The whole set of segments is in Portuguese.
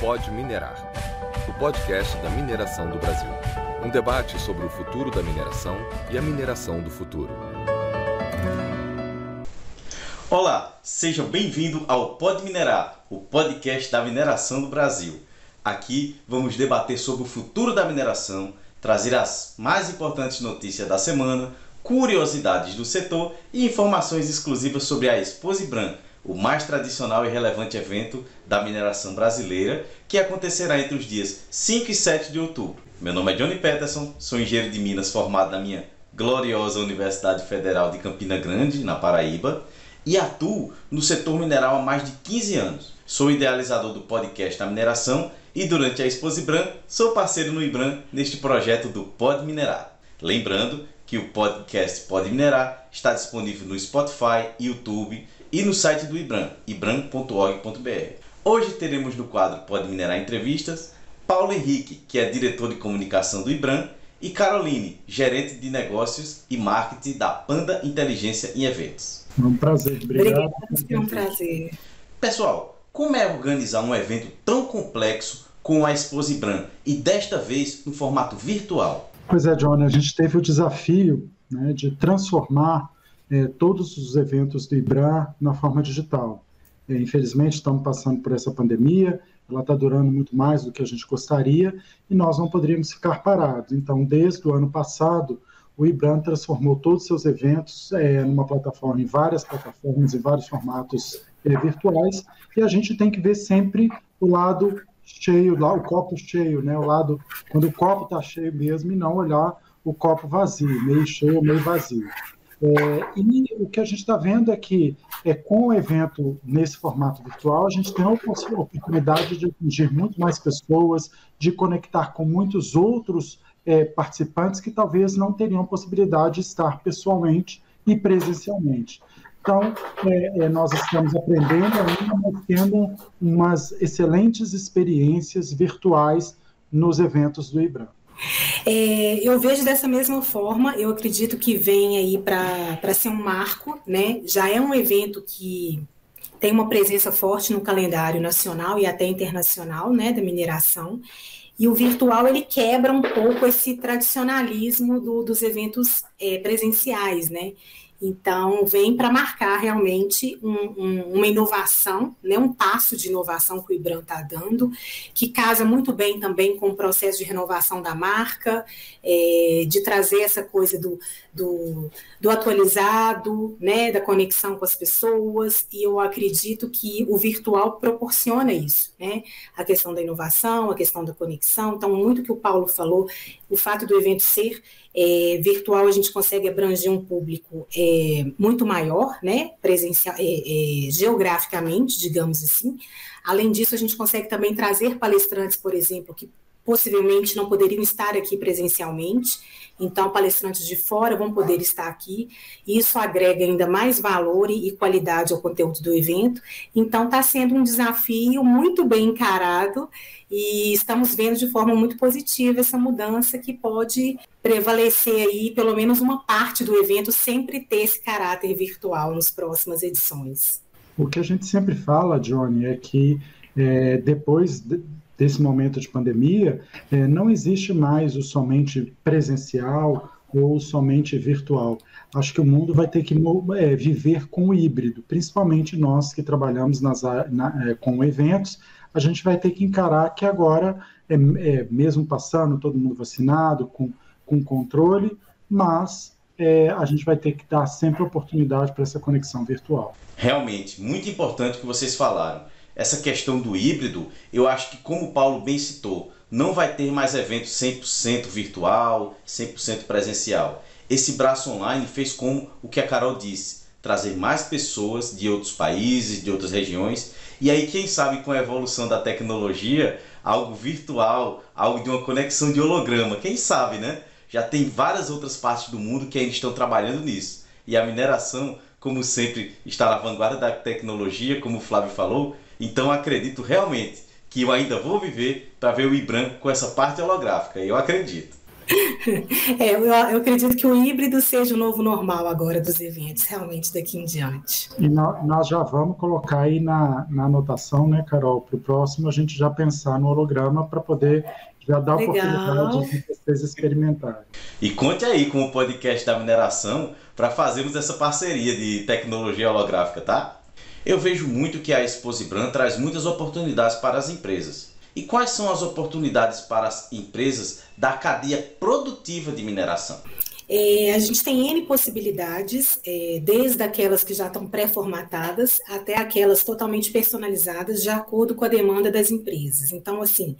Pode Minerar, o podcast da mineração do Brasil. Um debate sobre o futuro da mineração e a mineração do futuro. Olá, seja bem-vindo ao Pode Minerar, o podcast da mineração do Brasil. Aqui vamos debater sobre o futuro da mineração, trazer as mais importantes notícias da semana, curiosidades do setor e informações exclusivas sobre a Exposibran, o mais tradicional e relevante evento da mineração brasileira, que acontecerá entre os dias 5 e 7 de outubro. Meu nome é Johnny Peterson, sou engenheiro de Minas formado na minha gloriosa Universidade Federal de Campina Grande, na Paraíba, e atuo no setor mineral há mais de 15 anos. Sou idealizador do podcast da mineração e durante a Exposibran sou parceiro no IBRAM neste projeto do Pod Minerar. Lembrando que o podcast Pode Minerar está disponível no Spotify, YouTube e no site do IBRAM, ibram.org.br. Hoje teremos no quadro Pode Minerar Entrevistas Paulo Henrique, que é diretor de comunicação do IBRAM, e Caroline, gerente de negócios e marketing da Panda Inteligência em Eventos. É um prazer, obrigado. Obrigada, é um prazer. Pessoal, como é organizar um evento tão complexo com a Exposibran e desta vez no formato virtual? Pois é, Johnny, a gente teve o desafio né, de transformar é, todos os eventos do IBRA na forma digital. É, infelizmente, estamos passando por essa pandemia, ela está durando muito mais do que a gente gostaria e nós não poderíamos ficar parados. Então, desde o ano passado, o IBRAM transformou todos os seus eventos é, numa plataforma, em várias plataformas, em vários formatos é, virtuais, e a gente tem que ver sempre o lado cheio, lá, o copo cheio, né? O lado quando o copo está cheio mesmo e não olhar o copo vazio, meio cheio meio vazio. É, e o que a gente está vendo é que é, com o evento nesse formato virtual, a gente tem a oportunidade de atingir muito mais pessoas, de conectar com muitos outros é, participantes que talvez não teriam possibilidade de estar pessoalmente e presencialmente. Então, é, é, nós estamos aprendendo ainda, tendo umas excelentes experiências virtuais nos eventos do IBRAM. É, eu vejo dessa mesma forma, eu acredito que vem aí para ser um marco, né? Já é um evento que tem uma presença forte no calendário nacional e até internacional, né, da mineração. E o virtual ele quebra um pouco esse tradicionalismo do, dos eventos é, presenciais, né? Então, vem para marcar realmente um, um, uma inovação, né, um passo de inovação que o IBRAM está dando, que casa muito bem também com o processo de renovação da marca, é, de trazer essa coisa do, do, do, atualizado, né, da conexão com as pessoas, e eu acredito que o virtual proporciona isso, né, a questão da inovação, a questão da conexão. Então, muito que o Paulo falou, o fato do evento ser é, virtual a gente consegue abranger um público é, muito maior, né, presencial, é, é, geograficamente, digamos assim. Além disso, a gente consegue também trazer palestrantes, por exemplo, que possivelmente não poderiam estar aqui presencialmente, então palestrantes de fora vão poder estar aqui, e isso agrega ainda mais valor e qualidade ao conteúdo do evento. Então está sendo um desafio muito bem encarado e estamos vendo de forma muito positiva essa mudança que pode prevalecer aí pelo menos uma parte do evento sempre ter esse caráter virtual nas próximas edições. O que a gente sempre fala, Johnny, é que é, depois desse momento de pandemia, é, não existe mais o somente presencial ou somente virtual. Acho que o mundo vai ter que é, viver com o híbrido, principalmente nós que trabalhamos nas, na, é, com eventos, a gente vai ter que encarar que agora, é, é mesmo passando todo mundo vacinado, com, com controle, mas é, a gente vai ter que dar sempre oportunidade para essa conexão virtual. Realmente, muito importante o que vocês falaram essa questão do híbrido, eu acho que, como o Paulo bem citou, não vai ter mais eventos 100% virtual, 100% presencial. Esse braço online fez como o que a Carol disse, trazer mais pessoas de outros países, de outras regiões. E aí, quem sabe, com a evolução da tecnologia, algo virtual, algo de uma conexão de holograma, quem sabe, né? Já tem várias outras partes do mundo que ainda estão trabalhando nisso. E a mineração, como sempre, está na vanguarda da tecnologia, como o Flávio falou, então acredito realmente que eu ainda vou viver para ver o IBRAM com essa parte holográfica. Eu acredito. É, eu, eu, acredito que o híbrido seja o novo normal agora dos eventos, realmente, daqui em diante. E nós, nós já vamos colocar aí na, na anotação, né, Carol, para o próximo a gente já pensar no holograma para poder já dar Legal. oportunidade de vocês experimentarem. E conte aí com o podcast da mineração para fazermos essa parceria de tecnologia holográfica, tá? Eu vejo muito que a Exposibran traz muitas oportunidades para as empresas. E quais são as oportunidades para as empresas da cadeia produtiva de mineração? É, a gente tem N possibilidades, é, desde aquelas que já estão pré-formatadas até aquelas totalmente personalizadas, de acordo com a demanda das empresas. Então, assim,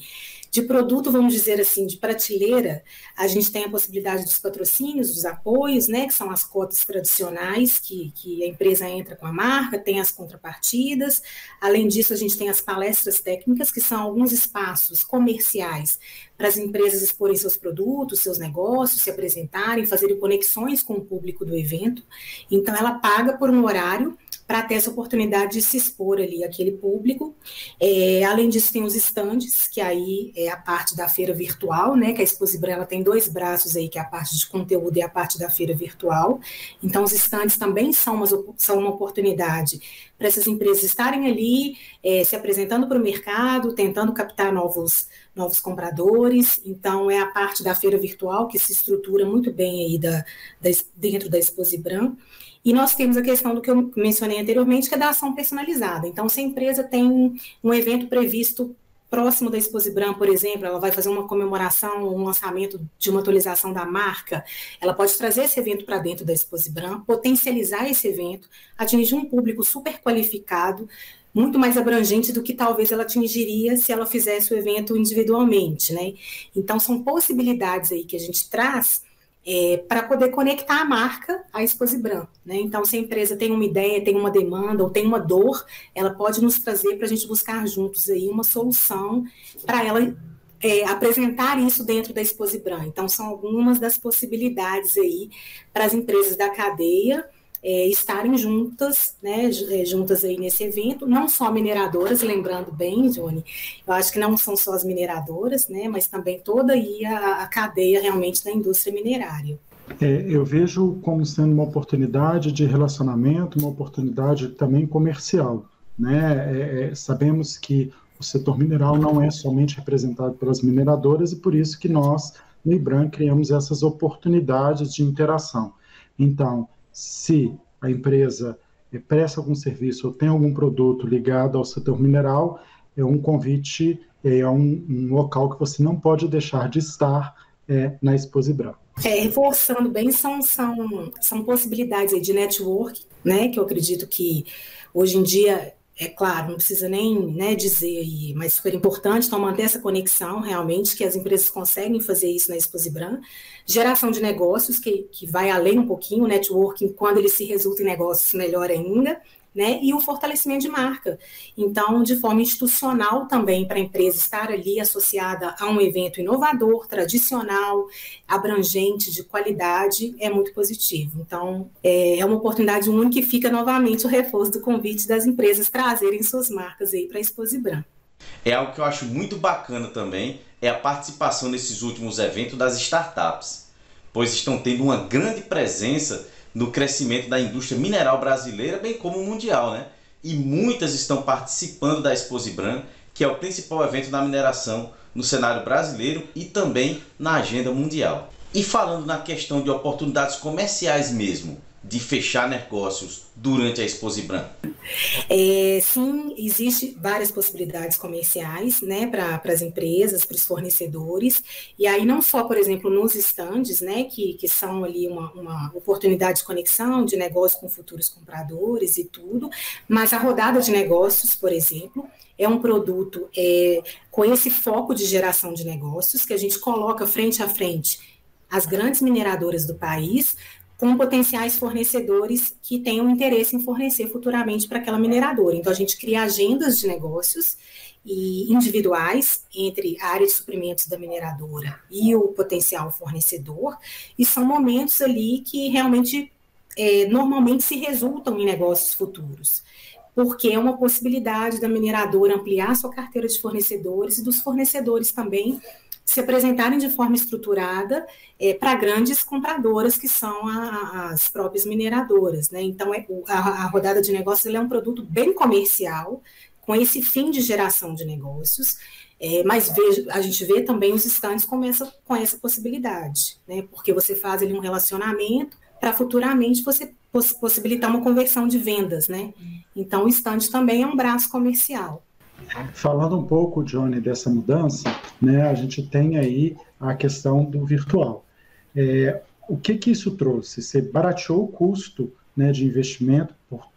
de produto, vamos dizer assim, de prateleira, a gente tem a possibilidade dos patrocínios, dos apoios, né, que são as cotas tradicionais que, que a empresa entra com a marca, tem as contrapartidas. Além disso, a gente tem as palestras técnicas, que são alguns espaços comerciais para as empresas exporem seus produtos, seus negócios, se apresentarem, fazerem conexões com o público do evento. Então, ela paga por um horário para ter essa oportunidade de se expor ali àquele público. É, além disso, tem os estandes, que aí é a parte da feira virtual, né? Que a Exposibra ela tem dois braços aí, que é a parte de conteúdo e a parte da feira virtual. Então, os estandes também são, umas, são uma oportunidade para essas empresas estarem ali é, se apresentando para o mercado, tentando captar novos, novos compradores. Então, é a parte da feira virtual que se estrutura muito bem aí da, da dentro da Exposibran. E nós temos a questão do que eu mencionei anteriormente, que é da ação personalizada. Então, se a empresa tem um evento previsto próximo da Exposibram, por exemplo, ela vai fazer uma comemoração, um lançamento de uma atualização da marca, ela pode trazer esse evento para dentro da Exposibram, potencializar esse evento, atingir um público super qualificado, muito mais abrangente do que talvez ela atingiria se ela fizesse o evento individualmente, né? Então, são possibilidades aí que a gente traz é, para poder conectar a marca à Exposibran. Né? Então, se a empresa tem uma ideia, tem uma demanda ou tem uma dor, ela pode nos trazer para a gente buscar juntos aí uma solução para ela é, apresentar isso dentro da Exposibran. Então, são algumas das possibilidades aí para as empresas da cadeia é, estarem juntas, né, é, juntas aí nesse evento, não só mineradoras, lembrando bem, Johnny, eu acho que não são só as mineradoras, né, mas também toda aí a, a cadeia realmente da indústria minerária. É, eu vejo como sendo uma oportunidade de relacionamento, uma oportunidade também comercial, né, é, é sabemos que o setor mineral não é somente representado pelas mineradoras e por isso que nós, no IBRAM, criamos essas oportunidades de interação. Então, se a empresa eh, presta algum serviço ou tem algum produto ligado ao setor mineral, é um convite, é um, um local que você não pode deixar de estar é, na Exposibra. É, reforçando bem, são, são, são possibilidades de network, né, que eu acredito que hoje em dia é claro, não precisa nem né, dizer aí, mas super importante, então manter essa conexão realmente, que as empresas conseguem fazer isso na Exposibran, geração de negócios, que, que vai além um pouquinho, o networking, quando ele se resulta em negócios, melhor ainda, né? E o fortalecimento de marca. Então, de forma institucional também, para a empresa estar ali associada a um evento inovador, tradicional, abrangente, de qualidade, é muito positivo. Então, é, é uma oportunidade única e fica novamente o reforço do convite das empresas trazerem suas marcas aí para a Exposibran. É algo que eu acho muito bacana também, é a participação nesses últimos eventos das startups, pois estão tendo uma grande presença no crescimento da indústria mineral brasileira, bem como mundial, né? E muitas estão participando da Exposibran, que é o principal evento da mineração no cenário brasileiro e também na agenda mundial. E falando na questão de oportunidades comerciais mesmo, de fechar negócios durante a Exposibran? É, sim, existe várias possibilidades comerciais, né, para as empresas, para os fornecedores, e aí não só, por exemplo, nos estandes, né, que, que são ali uma, uma oportunidade de conexão, de negócio com futuros compradores e tudo, mas a rodada de negócios, por exemplo, é um produto é, com esse foco de geração de negócios que a gente coloca frente a frente as grandes mineradoras do país, com potenciais fornecedores que tenham interesse em fornecer futuramente para aquela mineradora. Então, a gente cria agendas de negócios e individuais entre a área de suprimentos da mineradora e o potencial fornecedor, e são momentos ali que realmente é, normalmente se resultam em negócios futuros, porque é uma possibilidade da mineradora ampliar sua carteira de fornecedores e dos fornecedores também se se apresentarem de forma estruturada é, para grandes compradoras, que são a, as próprias mineradoras. Né? Então, é, a, a, rodada de negócios é um produto bem comercial, com esse fim de geração de negócios, é, mas vejo, a gente vê também os estandes com essa, com essa possibilidade, né? porque você faz ali um relacionamento para futuramente você poss possibilitar uma conversão de vendas. Né? Então, o estande também é um braço comercial. Falando um pouco, Johnny, dessa mudança, né, a gente tem aí a questão do virtual. É, o que, que isso trouxe? Você barateou o custo né, de investimento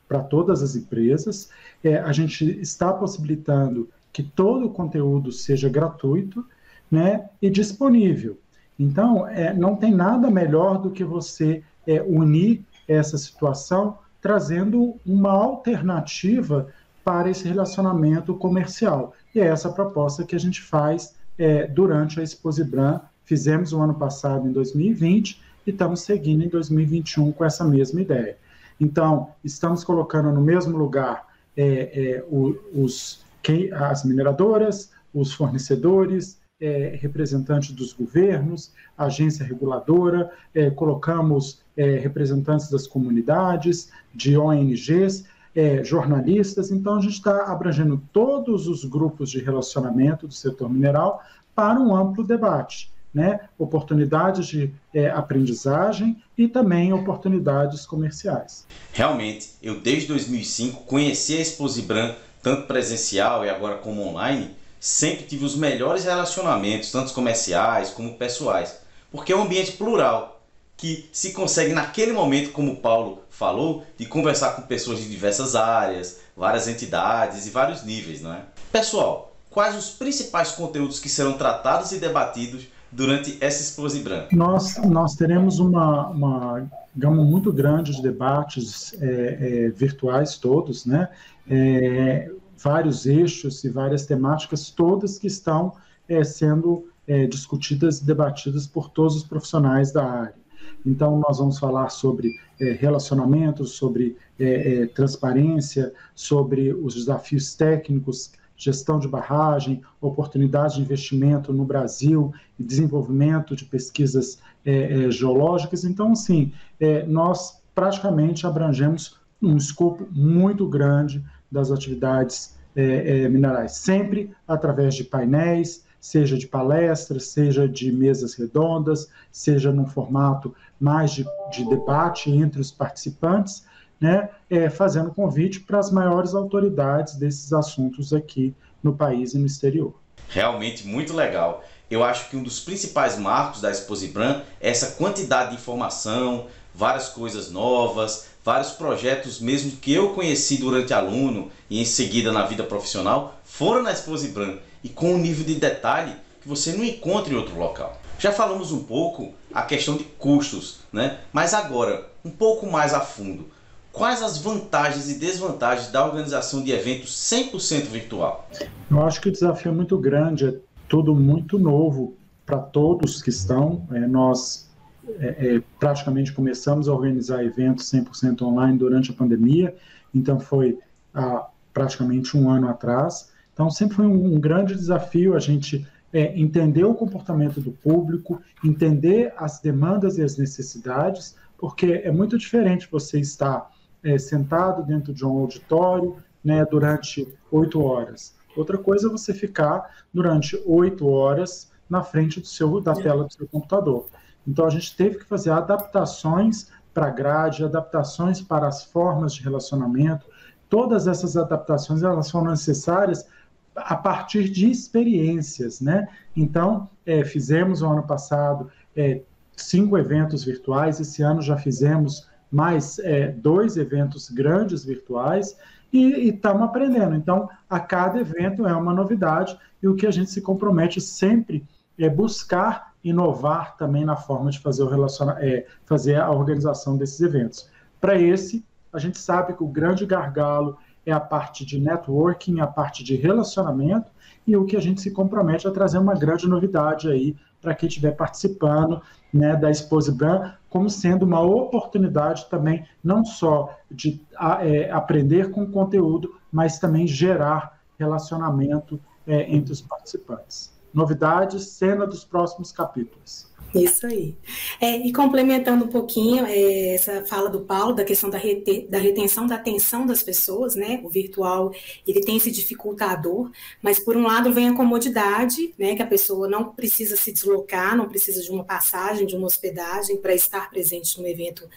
para todas as empresas, é, a gente está possibilitando que todo o conteúdo seja gratuito né, e disponível. Então, é, não tem nada melhor do que você é, unir essa situação trazendo uma alternativa para esse relacionamento comercial. E é essa proposta que a gente faz é, durante a Exposibran. Fizemos o ano passado, em 2020, e estamos seguindo em 2021 com essa mesma ideia. Então, estamos colocando no mesmo lugar é, é, os, quem, as mineradoras, os fornecedores, é, representantes dos governos, agência reguladora, é, colocamos é, representantes das comunidades, de ONGs, é, jornalistas, então a gente está abrangendo todos os grupos de relacionamento do setor mineral para um amplo debate. Né? Oportunidades de é, aprendizagem e também oportunidades comerciais. Realmente, eu desde 2005 conheci a Exposibran, tanto presencial e agora como online, sempre tive os melhores relacionamentos, tanto comerciais como pessoais, porque é um ambiente plural que se consegue naquele momento, como Paulo falou, de conversar com pessoas de diversas áreas, várias entidades e vários níveis, não é? Pessoal, quais os principais conteúdos que serão tratados e debatidos durante essa Exposibran? Nós, nós teremos uma, uma gama muito grande de debates é, é, virtuais todos, né? É, vários eixos e várias temáticas, todas que estão é, sendo é, discutidas e debatidas por todos os profissionais da área. Então, nós vamos falar sobre é, relacionamentos, sobre é, é, transparência, sobre os desafios técnicos, gestão de barragem, oportunidades de investimento no Brasil e desenvolvimento de pesquisas é, é, geológicas. Então, assim, é, nós praticamente abrangemos um escopo muito grande das atividades minerais, sempre através de painéis, seja de palestras, seja de mesas redondas, seja num formato mais de, de debate entre os participantes, né, é, fazendo convite para as maiores autoridades desses assuntos aqui no país e no exterior. Realmente muito legal. Eu acho que um dos principais marcos da Exposibran é essa quantidade de informação, várias coisas novas, vários projetos mesmo que eu conheci durante aluno e em seguida na vida profissional foram na Exposibran e com um nível de detalhe que você não encontra em outro local. Já falamos um pouco a questão de custos, né? mas agora, um pouco mais a fundo. Quais as vantagens e desvantagens da organização de eventos 100% virtual? Eu acho que o desafio é muito grande, é tudo muito novo para todos que estão. É, nós é, é, praticamente começamos a organizar eventos 100% online durante a pandemia, então foi há praticamente um ano atrás. Então, sempre foi um, um grande desafio a gente é, entender o comportamento do público, entender as demandas e as necessidades, porque é muito diferente você estar é, sentado dentro de um auditório né, durante oito horas. Outra coisa é você ficar durante oito horas na frente do seu, da tela do seu computador. Então, a gente teve que fazer adaptações para a grade, adaptações para as formas de relacionamento. Todas essas adaptações elas foram necessárias a partir de experiências, né? Então, é, fizemos o ano passado é, cinco eventos virtuais, esse ano já fizemos mais é, dois eventos grandes virtuais e estamos aprendendo. Então, a cada evento é uma novidade e o que a gente se compromete sempre é buscar inovar também na forma de fazer, o relaciona é, fazer a organização desses eventos. Para esse, a gente sabe que o grande gargalo é a parte de networking, a parte de relacionamento e o que a gente se compromete a trazer uma grande novidade aí para quem estiver participando né, da Exposibran, como sendo uma oportunidade também não só de é, aprender com o conteúdo, mas também gerar relacionamento é, entre os participantes. Novidades, cena dos próximos capítulos. Isso aí. É, e complementando um pouquinho é, essa fala do Paulo da questão da, rete, da retenção da atenção das pessoas, né? O virtual ele tem esse dificultador, mas por um lado vem a comodidade, né? Que a pessoa não precisa se deslocar, não precisa de uma passagem, de uma hospedagem para estar presente no evento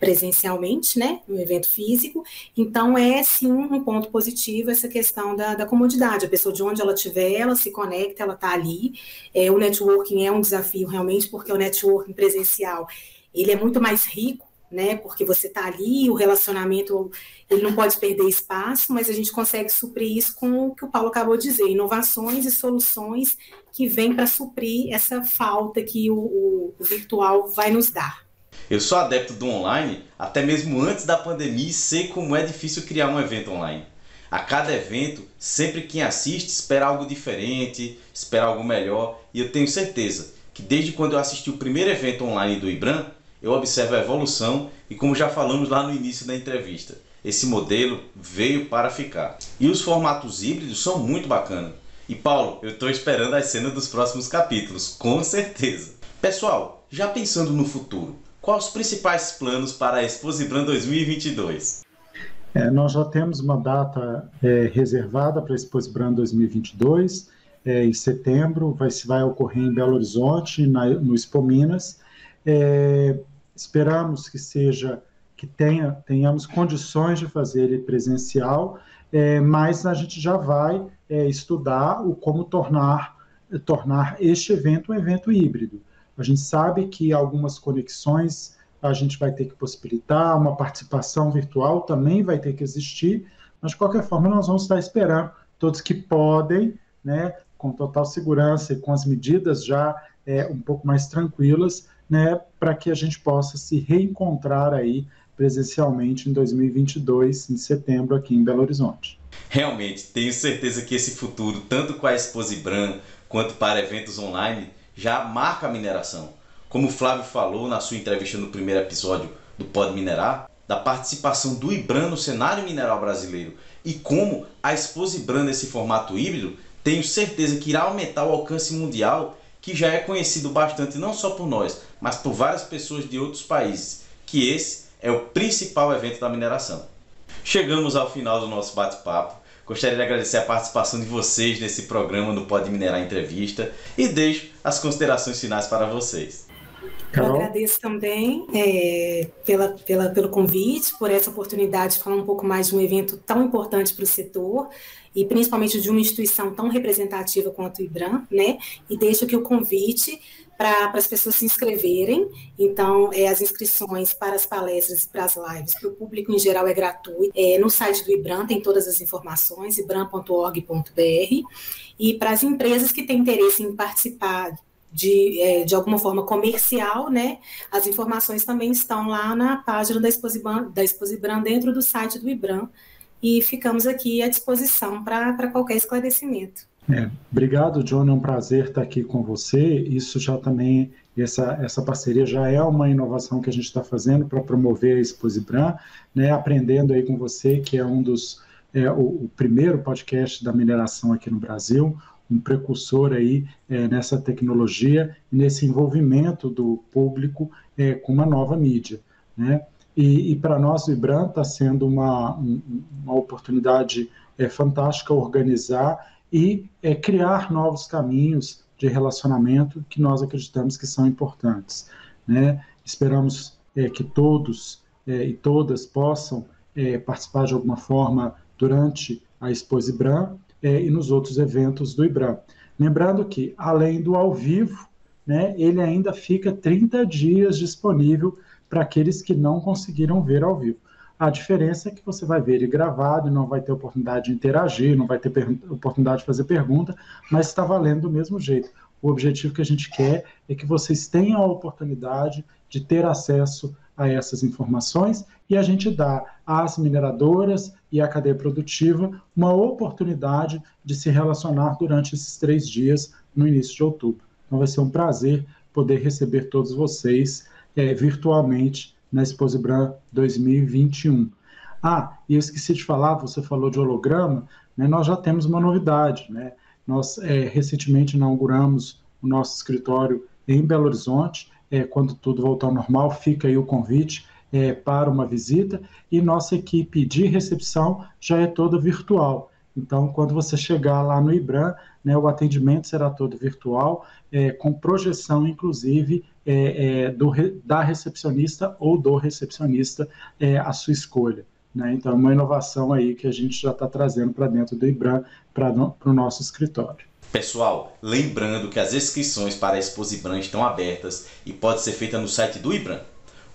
presencialmente, né, no evento físico. Então, é sim um ponto positivo essa questão da, da comodidade. A pessoa de onde ela estiver, ela se conecta, ela está ali. É, o networking é um desafio realmente, porque o networking presencial ele é muito mais rico, né, porque você está ali, o relacionamento ele não pode perder espaço, mas a gente consegue suprir isso com o que o Paulo acabou de dizer, inovações e soluções que vêm para suprir essa falta que o, o, o virtual vai nos dar. Eu sou adepto do online, até mesmo antes da pandemia, e sei como é difícil criar um evento online. A cada evento, sempre quem assiste espera algo diferente, espera algo melhor, e eu tenho certeza que desde quando eu assisti o primeiro evento online do IBRAM, eu observo a evolução e como já falamos lá no início da entrevista, esse modelo veio para ficar. E os formatos híbridos são muito bacanas. E Paulo, eu estou esperando as cenas dos próximos capítulos, com certeza. Pessoal, já pensando no futuro, Quais os principais planos para a Exposibran 2022? É, nós já temos uma data é, reservada para a Exposibran 2022, é, em setembro, vai, vai ocorrer em Belo Horizonte, na, no Expo Minas. É, esperamos que seja, que tenha, tenhamos condições de fazer ele presencial, é, mas a gente já vai é, estudar o como tornar, tornar este evento um evento híbrido. A gente sabe que algumas conexões a gente vai ter que possibilitar, uma participação virtual também vai ter que existir, mas de qualquer forma nós vamos estar esperando todos que podem, né, com total segurança e com as medidas já é, um pouco mais tranquilas, né, para que a gente possa se reencontrar aí presencialmente em 2022, em setembro, aqui em Belo Horizonte. Realmente, tenho certeza que esse futuro, tanto com a Exposibran quanto para eventos online, já marca a mineração. Como o Flávio falou na sua entrevista no primeiro episódio do Pode Minerar, da participação do IBRAN no cenário mineral brasileiro e como a Exposibran nesse formato híbrido, tenho certeza que irá aumentar o alcance mundial que já é conhecido bastante não só por nós, mas por várias pessoas de outros países, que esse é o principal evento da mineração. Chegamos ao final do nosso bate-papo. Gostaria de agradecer a participação de vocês nesse programa do Pode Minerar Entrevista e deixo as considerações finais para vocês. Eu agradeço também é, pela, pela, pelo convite, por essa oportunidade de falar um pouco mais de um evento tão importante para o setor e principalmente de uma instituição tão representativa quanto o IBRAM, né? E deixo aqui o convite para as pessoas se inscreverem. Então, é, as inscrições para as palestras e para as lives, para o público em geral, é gratuito. É, no site do IBRAM tem todas as informações, ibram.org.br. E para as empresas que têm interesse em participar de, é, de alguma forma comercial, né? As informações também estão lá na página da Exposibran, da Exposibran dentro do site do IBRAM. E ficamos aqui à disposição para qualquer esclarecimento. É, obrigado, John. É um prazer estar aqui com você. Isso já também, essa, essa parceria já é uma inovação que a gente está fazendo para promover a Exposibran, né? aprendendo aí com você, que é um dos, é, o, o, primeiro podcast da mineração aqui no Brasil, um precursor aí é, nessa tecnologia nesse envolvimento do público é, com uma nova mídia, né? E, e para nós, o IBRAN está sendo uma, uma oportunidade é, fantástica organizar e é, criar novos caminhos de relacionamento que nós acreditamos que são importantes. Né? Esperamos é, que todos é, e todas possam é, participar de alguma forma durante a Expo IBRAM é, e nos outros eventos do IBRAM. Lembrando que, além do ao vivo, né, ele ainda fica 30 dias disponível para aqueles que não conseguiram ver ao vivo. A diferença é que você vai ver ele gravado e não vai ter oportunidade de interagir, não vai ter oportunidade de fazer pergunta, mas está valendo do mesmo jeito. O objetivo que a gente quer é que vocês tenham a oportunidade de ter acesso a essas informações e a gente dá às mineradoras e à cadeia produtiva uma oportunidade de se relacionar durante esses três dias no início de outubro. Então vai ser um prazer poder receber todos vocês é, virtualmente na Exposibran 2021. Ah, e eu esqueci de falar, você falou de holograma, né, nós já temos uma novidade, né? Nós é, recentemente inauguramos o nosso escritório em Belo Horizonte. É, quando tudo voltar ao normal, fica aí o convite é, para uma visita. E nossa equipe de recepção já é toda virtual. Então, quando você chegar lá no IBRAM, né, o atendimento será todo virtual, é, com projeção, inclusive, é, é, do, da recepcionista ou do recepcionista é, a sua escolha. Né? Então, é uma inovação aí que a gente já está trazendo para dentro do IBRAM, para o nosso escritório. Pessoal, lembrando que as inscrições para a Expo IBRAM estão abertas e pode ser feita no site do IBRAM.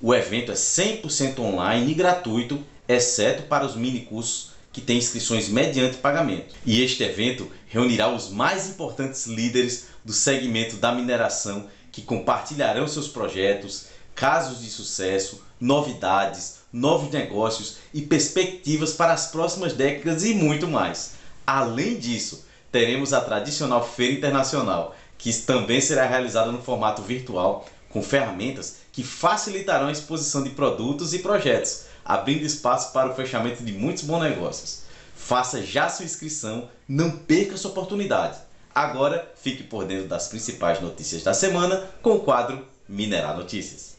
O evento é 100% online e gratuito, exceto para os mini cursos que têm inscrições mediante pagamento. E este evento reunirá os mais importantes líderes do segmento da mineração que compartilharão seus projetos, casos de sucesso, novidades, novos negócios e perspectivas para as próximas décadas e muito mais. Além disso, teremos a tradicional Feira Internacional, que também será realizada no formato virtual, com ferramentas que facilitarão a exposição de produtos e projetos, abrindo espaço para o fechamento de muitos bons negócios. Faça já sua inscrição, não perca essa oportunidade. Agora, fique por dentro das principais notícias da semana com o quadro Minerar Notícias.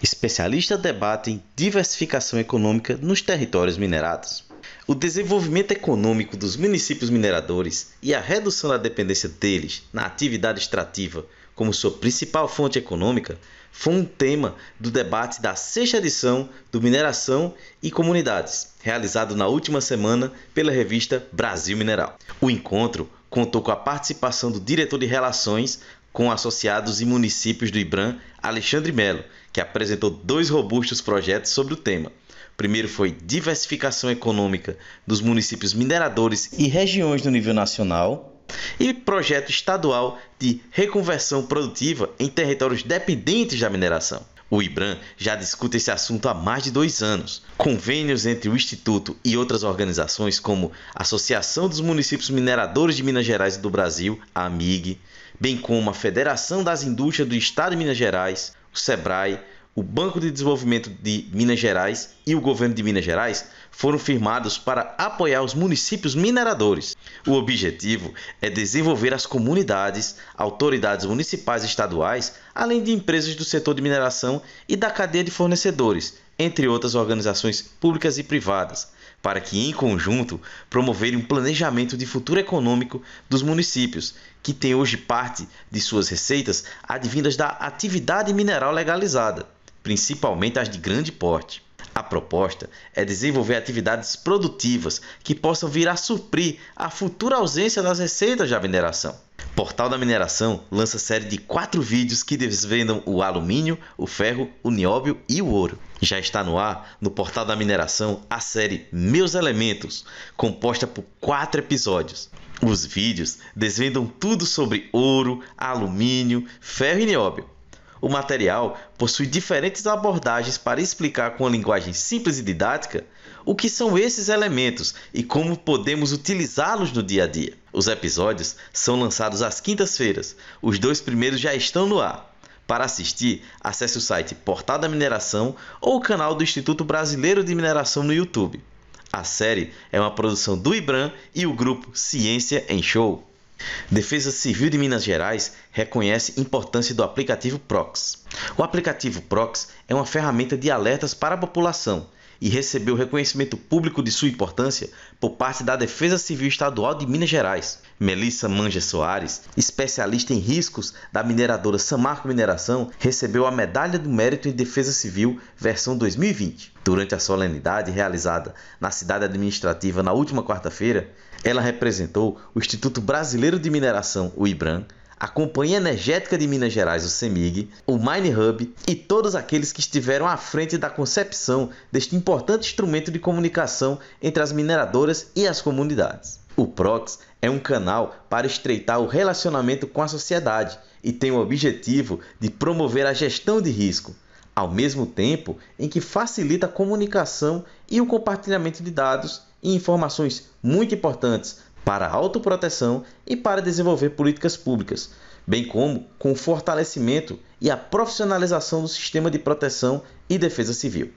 Especialistas debatem diversificação econômica nos territórios minerados. O desenvolvimento econômico dos municípios mineradores e a redução da dependência deles na atividade extrativa como sua principal fonte econômica foi um tema do debate da sexta edição do Mineração e Comunidades, realizado na última semana pela revista Brasil Mineral. O encontro contou com a participação do diretor de Relações com Associados e Municípios do IBRAM, Alexandre Melo, que apresentou dois robustos projetos sobre o tema. O primeiro foi diversificação econômica dos municípios mineradores e regiões do nível nacional, e projeto estadual de reconversão produtiva em territórios dependentes da mineração. O IBRAM já discute esse assunto há mais de dois anos. Convênios entre o Instituto e outras organizações, como a Associação dos Municípios Mineradores de Minas Gerais e do Brasil, a AMIG, bem como a Federação das Indústrias do Estado de Minas Gerais, o SEBRAE, o Banco de Desenvolvimento de Minas Gerais e o Governo de Minas Gerais foram firmados para apoiar os municípios mineradores. O objetivo é desenvolver as comunidades, autoridades municipais e estaduais, além de empresas do setor de mineração e da cadeia de fornecedores, entre outras organizações públicas e privadas, para que, em conjunto, promoverem um planejamento de futuro econômico dos municípios, que têm hoje parte de suas receitas advindas da atividade mineral legalizada principalmente as de grande porte. A proposta é desenvolver atividades produtivas que possam vir a suprir a futura ausência das receitas da mineração. Portal da Mineração lança série de quatro vídeos que desvendam o alumínio, o ferro, o nióbio e o ouro. Já está no ar, no Portal da Mineração, a série Meus Elementos, composta por quatro episódios. Os vídeos desvendam tudo sobre ouro, alumínio, ferro e nióbio o material possui diferentes abordagens para explicar com uma linguagem simples e didática o que são esses elementos e como podemos utilizá-los no dia a dia. Os episódios são lançados às quintas-feiras. Os dois primeiros já estão no ar. Para assistir, acesse o site Portal da Mineração ou o canal do Instituto Brasileiro de Mineração no YouTube. A série é uma produção do IBRAM e o grupo Ciência em Show. Defesa Civil de Minas Gerais reconhece importância do aplicativo Prox. O aplicativo Prox é uma ferramenta de alertas para a população e recebeu reconhecimento público de sua importância por parte da Defesa Civil Estadual de Minas Gerais. Melissa Manja Soares, especialista em riscos da mineradora Samarco Mineração, recebeu a Medalha do Mérito em Defesa Civil versão 2020. Durante a solenidade realizada na cidade administrativa na última quarta-feira, ela representou o Instituto Brasileiro de Mineração, o IBRAM, a Companhia Energética de Minas Gerais, o CEMIG, o Mine Hub e todos aqueles que estiveram à frente da concepção deste importante instrumento de comunicação entre as mineradoras e as comunidades. O PROX é um canal para estreitar o relacionamento com a sociedade e tem o objetivo de promover a gestão de risco, ao mesmo tempo em que facilita a comunicação e o compartilhamento de dados e informações muito importantes para autoproteção e para desenvolver políticas públicas, bem como com o fortalecimento e a profissionalização do sistema de proteção e defesa civil.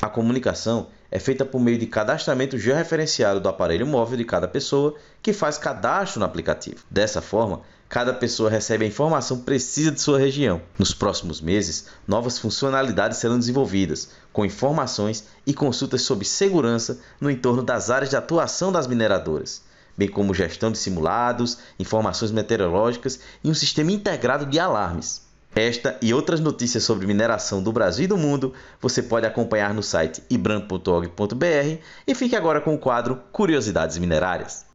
A comunicação é feita por meio de cadastramento georreferenciado do aparelho móvel de cada pessoa que faz cadastro no aplicativo. Dessa forma, cada pessoa recebe a informação precisa de sua região. Nos próximos meses, novas funcionalidades serão desenvolvidas, com informações e consultas sobre segurança no entorno das áreas de atuação das mineradoras, bem como gestão de simulados, informações meteorológicas e um sistema integrado de alarmes. Esta e outras notícias sobre mineração do Brasil e do mundo você pode acompanhar no site ibram.org.br e fique agora com o quadro Curiosidades Minerárias.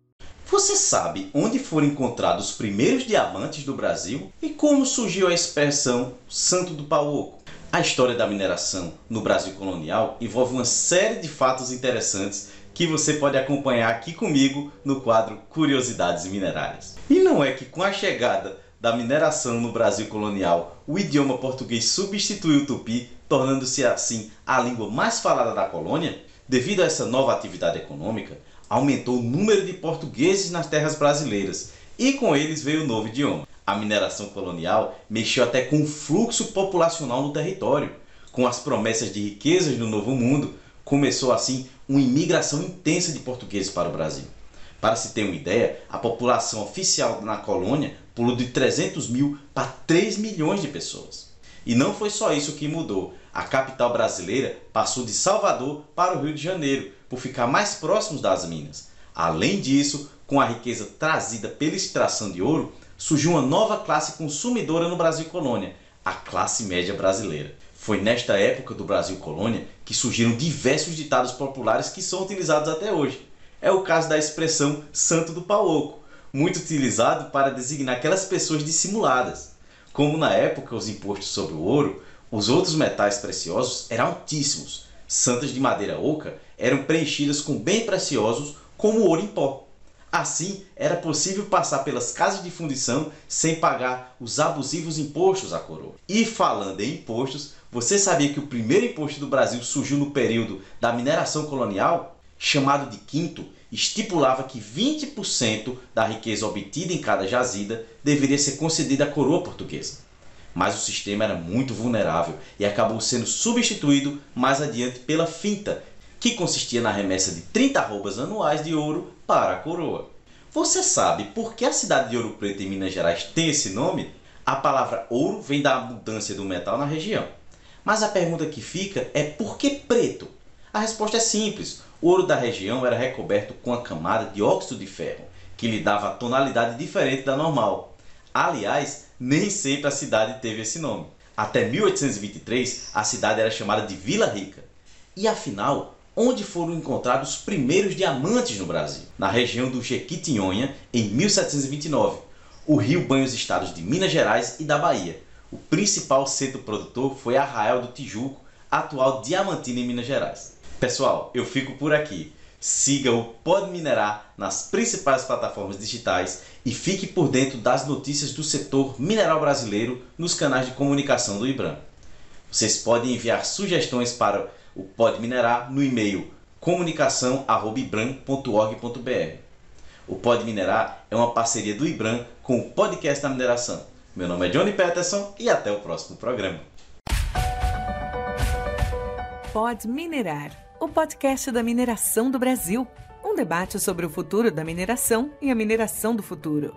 Você sabe onde foram encontrados os primeiros diamantes do Brasil e como surgiu a expressão Santo do Pau Oco? A história da mineração no Brasil colonial envolve uma série de fatos interessantes que você pode acompanhar aqui comigo no quadro Curiosidades Minerárias. E não é que com a chegada da mineração no Brasil colonial, o idioma português substituiu o tupi, tornando-se assim a língua mais falada da colônia, devido a essa nova atividade econômica, aumentou o número de portugueses nas terras brasileiras e com eles veio o novo idioma. A mineração colonial mexeu até com o fluxo populacional no território. Com as promessas de riquezas no Novo Mundo, começou assim uma imigração intensa de portugueses para o Brasil. Para se ter uma ideia, a população oficial na colônia pulou de 300 mil para 3 milhões de pessoas. E não foi só isso que mudou. A capital brasileira passou de Salvador para o Rio de Janeiro, por ficar mais próximos das minas. Além disso, com a riqueza trazida pela extração de ouro, surgiu uma nova classe consumidora no Brasil colônia, a classe média brasileira. Foi nesta época do Brasil colônia que surgiram diversos ditados populares que são utilizados até hoje. É o caso da expressão santo do pau oco, muito utilizado para designar aquelas pessoas dissimuladas. Como na época os impostos sobre o ouro, os outros metais preciosos eram altíssimos. Santas de madeira oca eram preenchidas com bem preciosos como ouro em pó. Assim, era possível passar pelas casas de fundição sem pagar os abusivos impostos à coroa. E falando em impostos, você sabia que o primeiro imposto do Brasil surgiu no período da mineração colonial? chamado de quinto, estipulava que 20% da riqueza obtida em cada jazida deveria ser concedida à coroa portuguesa. Mas o sistema era muito vulnerável e acabou sendo substituído mais adiante pela finta, que consistia na remessa de 30 arrobas anuais de ouro para a coroa. Você sabe por que a cidade de Ouro Preto em Minas Gerais tem esse nome? A palavra ouro vem da abundância do metal na região. Mas a pergunta que fica é por que preto? A resposta é simples. O ouro da região era recoberto com a camada de óxido de ferro, que lhe dava tonalidade diferente da normal. Aliás, nem sempre a cidade teve esse nome. Até 1823, a cidade era chamada de Vila Rica. E afinal, onde foram encontrados os primeiros diamantes no Brasil? Na região do Jequitinhonha, em 1729. O rio banha os estados de Minas Gerais e da Bahia. O principal centro produtor foi Arraial do Tijuco, atual Diamantina em Minas Gerais. Pessoal, eu fico por aqui. Siga o Pode Minerar nas principais plataformas digitais e fique por dentro das notícias do setor mineral brasileiro nos canais de comunicação do IBRAM. Vocês podem enviar sugestões para o Pode Minerar no e-mail comunicação@ibram.org.br. O Pode Minerar é uma parceria do IBRAM com o Podcast da Mineração. Meu nome é Johnny Peterson e até o próximo programa. Pode Minerar o podcast da mineração do Brasil. Um debate sobre o futuro da mineração e a mineração do futuro.